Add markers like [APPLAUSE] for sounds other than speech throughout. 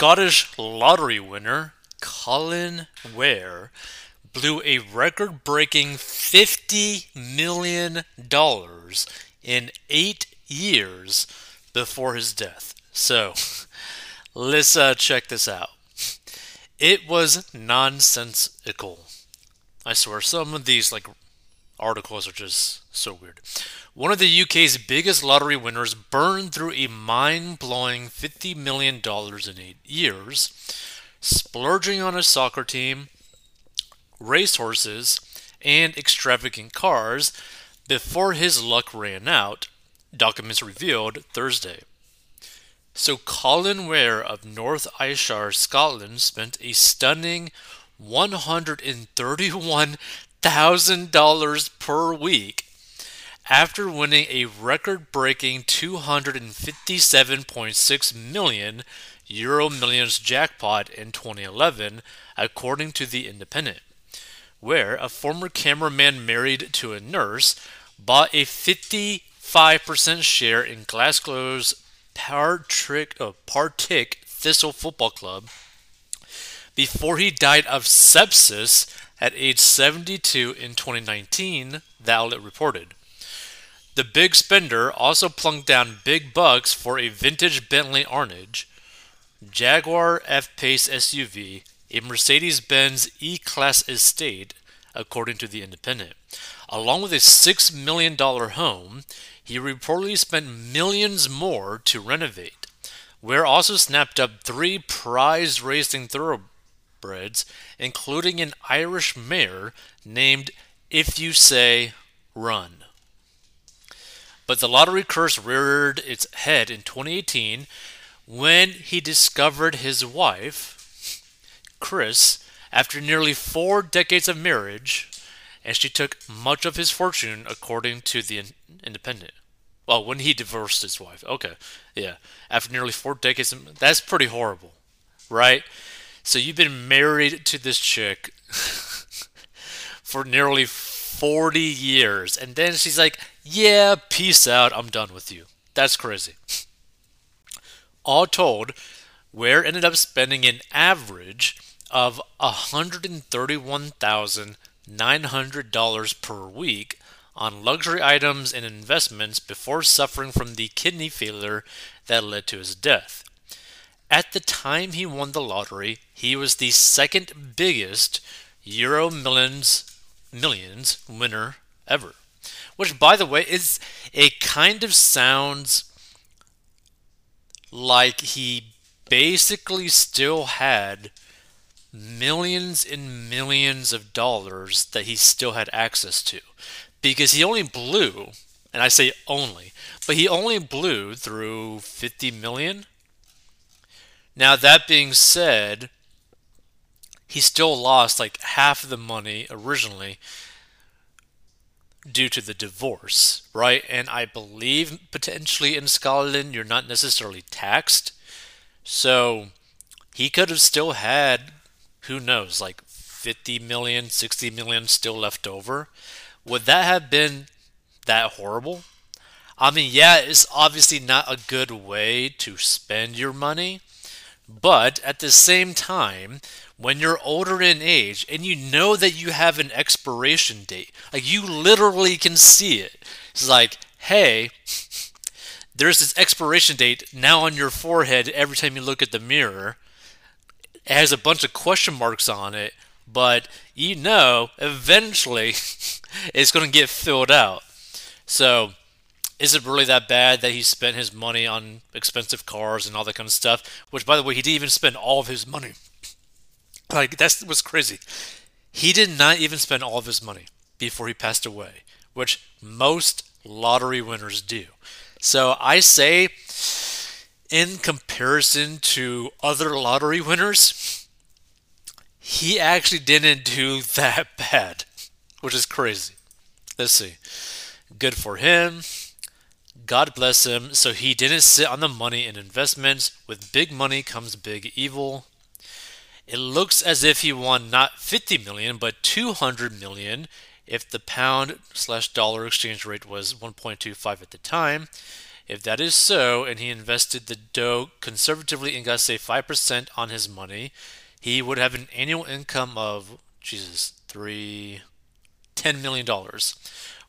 Scottish lottery winner Colin Weir blew a record breaking $50 million in eight years before his death. So, let's uh, check this out. It was nonsensical. I swear, some of these like articles are just so weird. One of the UK's biggest lottery winners burned through a mind-blowing $50 million in eight years, splurging on a soccer team, racehorses, and extravagant cars before his luck ran out, documents revealed Thursday. So Colin Weir of North Ayrshire, Scotland, spent a stunning $131,000 per week after winning a record-breaking 257.6 million Euro Millions jackpot in 2011, according to the Independent, where a former cameraman married to a nurse bought a 55% share in Glasgow's Partick, uh, Partick Thistle Football Club before he died of sepsis at age 72 in 2019, the outlet reported. The big spender also plunked down big bucks for a vintage Bentley Arnage, Jaguar F Pace SUV, a Mercedes Benz E Class estate, according to The Independent. Along with a $6 million home, he reportedly spent millions more to renovate. Weir also snapped up three prize racing thoroughbreds, including an Irish mare named If You Say Run. But the lottery curse reared its head in 2018 when he discovered his wife, Chris, after nearly four decades of marriage, and she took much of his fortune, according to the Independent. Well, when he divorced his wife. Okay, yeah. After nearly four decades, that's pretty horrible, right? So you've been married to this chick [LAUGHS] for nearly 40 years, and then she's like, yeah, peace out, I'm done with you. That's crazy. All told, Weir ended up spending an average of $131,900 per week on luxury items and investments before suffering from the kidney failure that led to his death. At the time he won the lottery, he was the second biggest Euro millions millions winner ever. Which by the way is it kind of sounds like he basically still had millions and millions of dollars that he still had access to because he only blew and I say only but he only blew through 50 million now that being said he still lost like half of the money originally due to the divorce, right? And I believe potentially in Scotland you're not necessarily taxed. So he could have still had, who knows, like 50 million, 60 million still left over. Would that have been that horrible? I mean, yeah, it's obviously not a good way to spend your money, but at the same time, when you're older in age and you know that you have an expiration date, like you literally can see it. It's like, hey, there's this expiration date now on your forehead every time you look at the mirror. It has a bunch of question marks on it, but you know eventually [LAUGHS] it's going to get filled out. So, is it really that bad that he spent his money on expensive cars and all that kind of stuff? Which, by the way, he didn't even spend all of his money [LAUGHS] like that was crazy. He did not even spend all of his money before he passed away, which most lottery winners do. So I say, in comparison to other lottery winners, he actually didn't do [LAUGHS] that bad, which is crazy. Let's see. Good for him. God bless him. So he didn't sit on the money in investments. With big money comes big evil. It looks as if he won not 50 million but 200 million if the pound slash dollar exchange rate was 1.25 at the time. If that is so, and he invested the dough conservatively and got say 5% on his money, he would have an annual income of, Jesus, three, $10 million.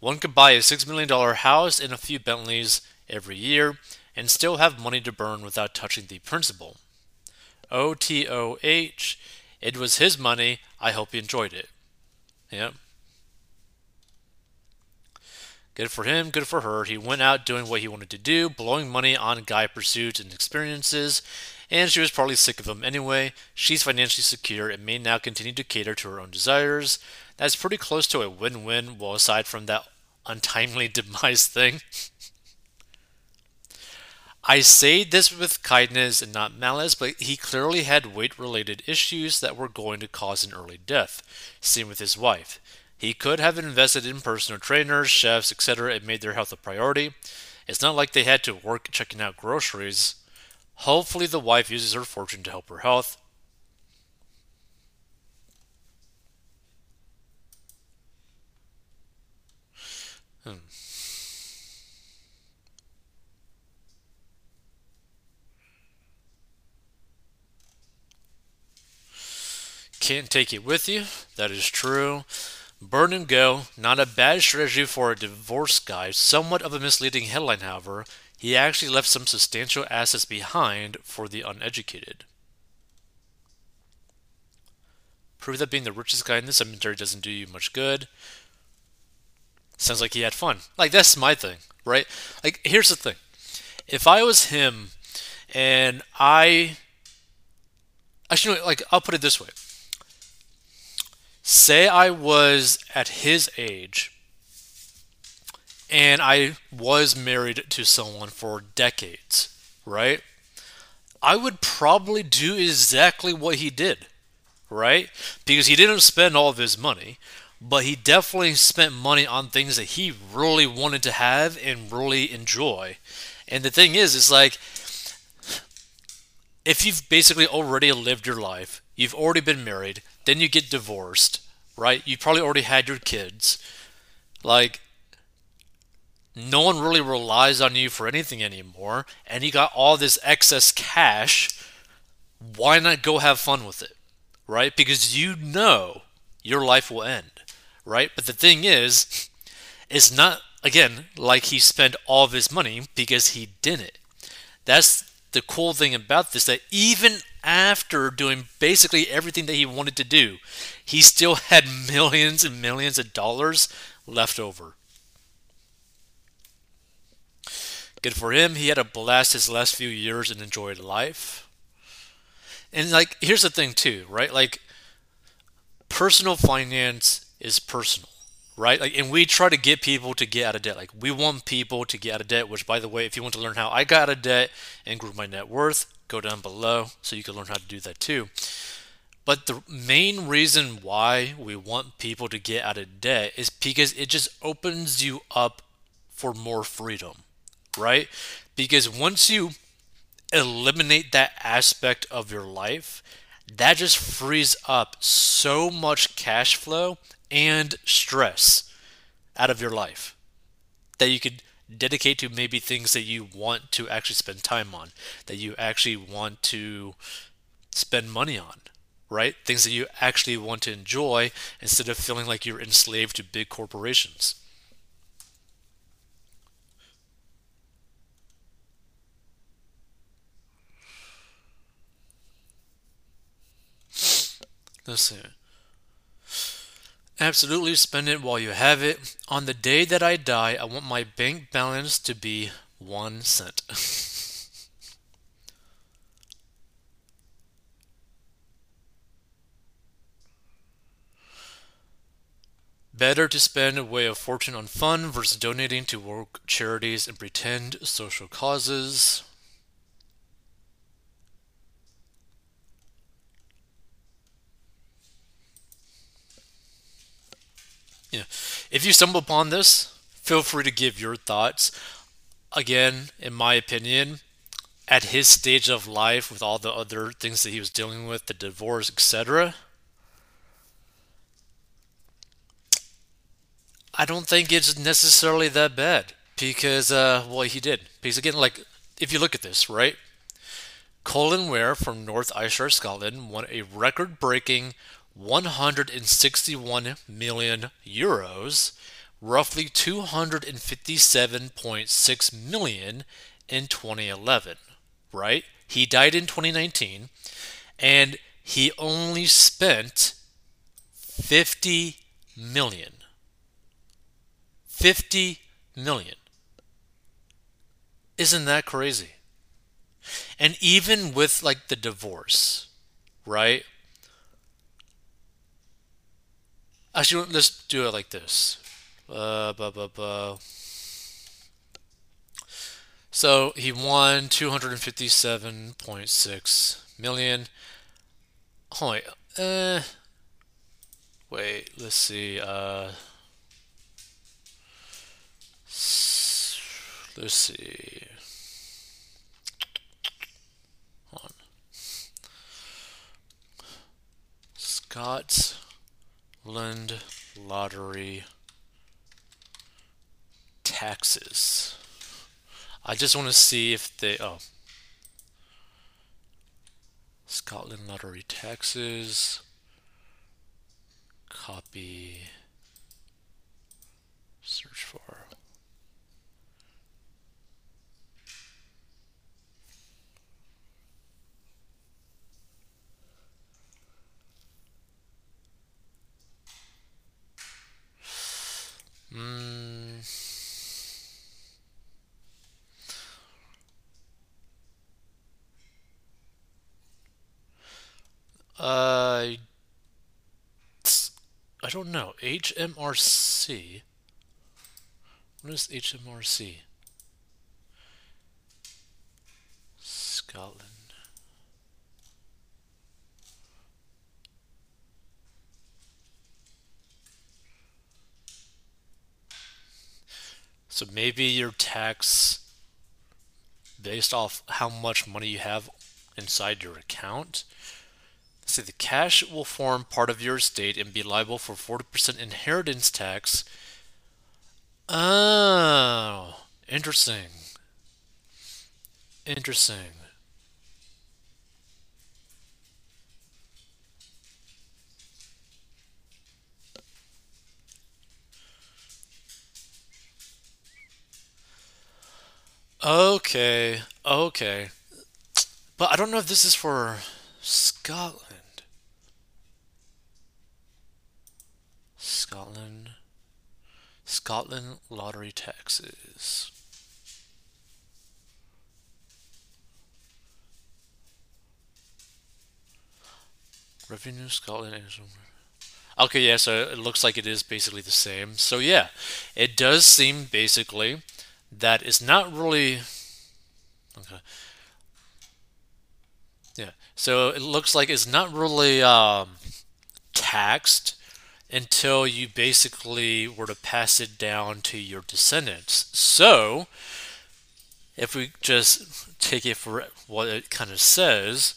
One could buy a $6 million house and a few Bentleys every year and still have money to burn without touching the principal. O T O H, it was his money. I hope he enjoyed it. Yep. Good for him, good for her. He went out doing what he wanted to do, blowing money on guy pursuits and experiences, and she was probably sick of him anyway. She's financially secure and may now continue to cater to her own desires. That's pretty close to a win win, well, aside from that untimely [LAUGHS] demise thing. I say this with kindness and not malice, but he clearly had weight related issues that were going to cause an early death. Same with his wife. He could have invested in personal trainers, chefs, etc., and made their health a priority. It's not like they had to work checking out groceries. Hopefully, the wife uses her fortune to help her health. Hmm. Can't take it with you. That is true. Burn and go, not a bad strategy for a divorce guy, somewhat of a misleading headline, however. He actually left some substantial assets behind for the uneducated. Prove that being the richest guy in the cemetery doesn't do you much good. Sounds like he had fun. Like, that's my thing, right? Like, here's the thing. If I was him and I. Actually, like, I'll put it this way say I was at his age and I was married to someone for decades, right? I would probably do exactly what he did, right? Because he didn't spend all of his money, but he definitely spent money on things that he really wanted to have and really enjoy. And the thing is, it's like if you've basically already lived your life, you've already been married, then you get divorced, right? You probably already had your kids. Like, no one really relies on you for anything anymore, and you got all this excess cash. Why not go have fun with it, right? Because you know your life will end, right? But the thing is, it's not, again, like he spent all of his money because he didn't. That's the cool thing about this that even after doing basically everything that he wanted to do, he still had [LAUGHS] millions and millions of dollars left over. Good for him. He had a blast his last few years and enjoyed life. And like here's the thing too, right? Like personal finance is personal right? Like, and we try to get people to get out of debt. Like, we want people to get out of debt. Which, by the way, if you want to learn how I got out of debt and grew my net worth, go down below so you can learn how to do that too. But the main reason why we want people to get out of debt is because it just opens you up for more freedom, right? Because once you eliminate that aspect of your life, that just frees up so much cash flow and stress out of your life that you could dedicate to maybe things that you want to actually spend time on, that you actually want to spend money on, right? Things that you actually want to enjoy instead of feeling like you're enslaved to big corporations. Let's see. Absolutely spend it while you have it. On the day that I die, I want my bank balance to be one cent. [LAUGHS] Better to spend away a fortune on fun versus donating to work charities and pretend social causes. Yeah. If you stumble upon this, feel free to give your thoughts. Again, in my opinion, at his stage of life with all the other things that he was dealing with, the divorce, etc., I don't think it's necessarily that bad. because uh, well, he did. Because again, like if you look at this, right? Colin Weir from North Ayrshire, Scotland, won a record-breaking 161 million euros, roughly 257.6 million in 2011. Right? He died in 2019, and he only spent 50 million. 50 million. Isn't that crazy? And even with like the divorce, right? Actually, let's do it like this. Uh. So he won 257.6 million. Wait. Uh, wait, let's see. Uh, let's see. On Scotland lottery taxes. I just want to see if they. Oh. Scotland lottery taxes. Copy. Search for. Mm. Uh, I don't know. HMRC. What is HMRC? Scotland. So maybe your tax based off how much money you have inside your account. Say the cash will form part of your estate and be liable for 40% inheritance tax. Oh, interesting. Interesting. Okay, okay. But I don't know if this is for Scotland. Scotland. Scotland lottery taxes. Revenue Scotland. is. Okay, yeah, so it looks like it is basically the same. So yeah, it does seem basically that is not really okay. Yeah, so it looks like it's not really um, taxed until you basically were to pass it down to your descendants. So, if we just take it for what it kind of says,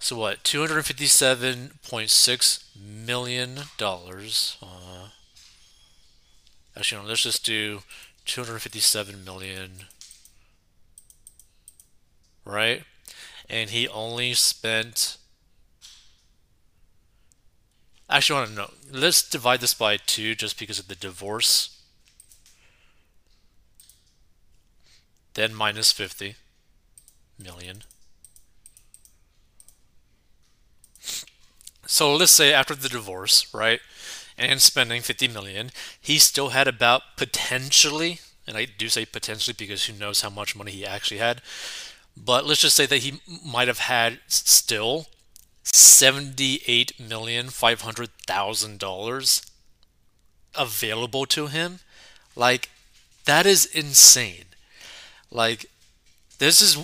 so what, $257.6 million. Uh, actually, no, let's just do 257 million, right? And he only spent. Actually, I want to know. Let's divide this by two just because of the divorce. Then minus 50 million. So let's say after the divorce, right? And spending 50 million, he still had about potentially, and I do say potentially because who knows how much money he actually had, but let's just say that he might have had still seventy-eight million five hundred thousand dollars available to him. Like that is insane. Like this is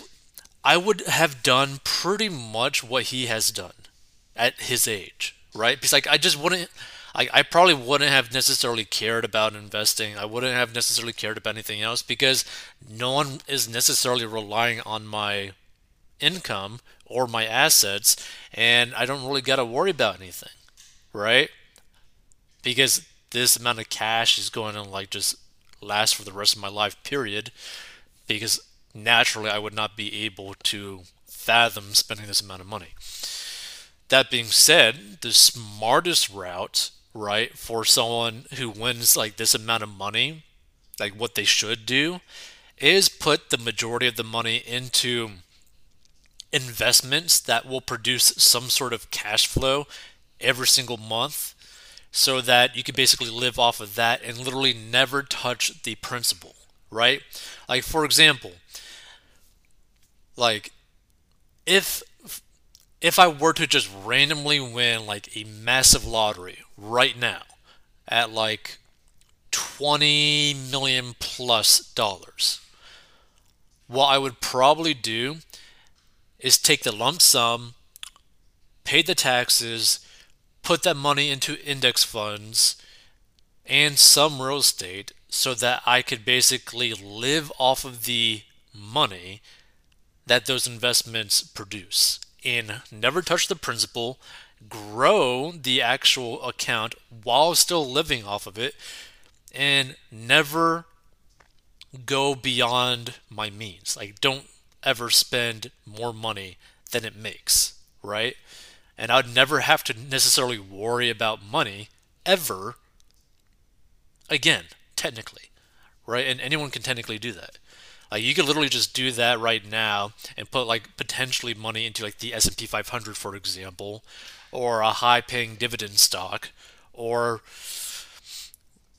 I would have done pretty much what he has done at his age, right? Because like I just wouldn't I, I probably wouldn't have necessarily cared about investing. I wouldn't have necessarily cared about anything else because no one is necessarily relying on my income or my assets, and I don't really got to worry about anything, right? Because this amount of cash is going to like just last for the rest of my life, period, because naturally I would not be able to fathom spending this amount of money. That being said, the smartest route, right, for someone who wins like this amount of money, like what they should do, is put the majority of the money into investments that will produce some sort of cash flow every single month so that you can basically live off of that and literally never touch the principal, right? Like for example, like if if I were to just randomly win like a massive lottery right now at like 20 million plus dollars, what I would probably do is take the lump sum, pay the taxes, put that money into index funds and some real estate so that I could basically live off of the money that those investments produce and never touch the principal, grow the actual account while still living off of it, and never go beyond my means. Like, don't ever spend more money than it makes, right? And I'd never have to necessarily worry about money ever again, technically, right? And anyone can technically do that. Like you could literally just do that right now and put like potentially money into like the S&P 500 for example, or a high-paying dividend stock, or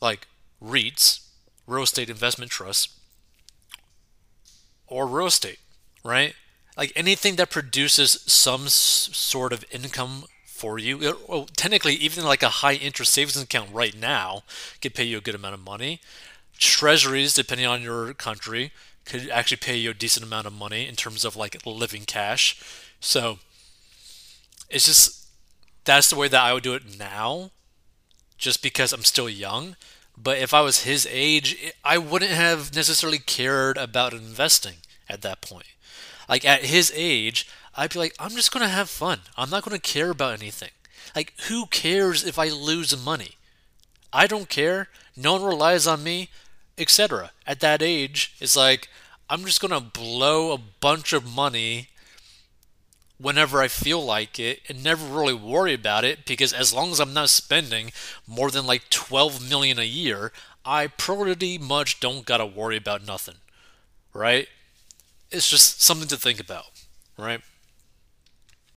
like REITs, real estate investment trusts, or real estate, right? Like anything that produces some sort of income for you. Well, technically, even like a high interest savings account right now could pay you a good amount of money. Treasuries, depending on your country, could actually pay you a decent amount of money in terms of like living cash. So it's just that's the way that I would do it now, just because I'm still young. But if I was his age, I wouldn't have necessarily cared about investing at that point. Like at his age, I'd be like, I'm just gonna have fun. I'm not gonna care about anything. Like, who cares if I lose money? I don't care. No one relies on me etc. At that age, it's like I'm just gonna blow a bunch of money whenever I feel like it and never really worry about it because as long as I'm not spending more than like 12 million a year, I pretty much don't gotta worry about nothing. Right? It's just something to think about, right?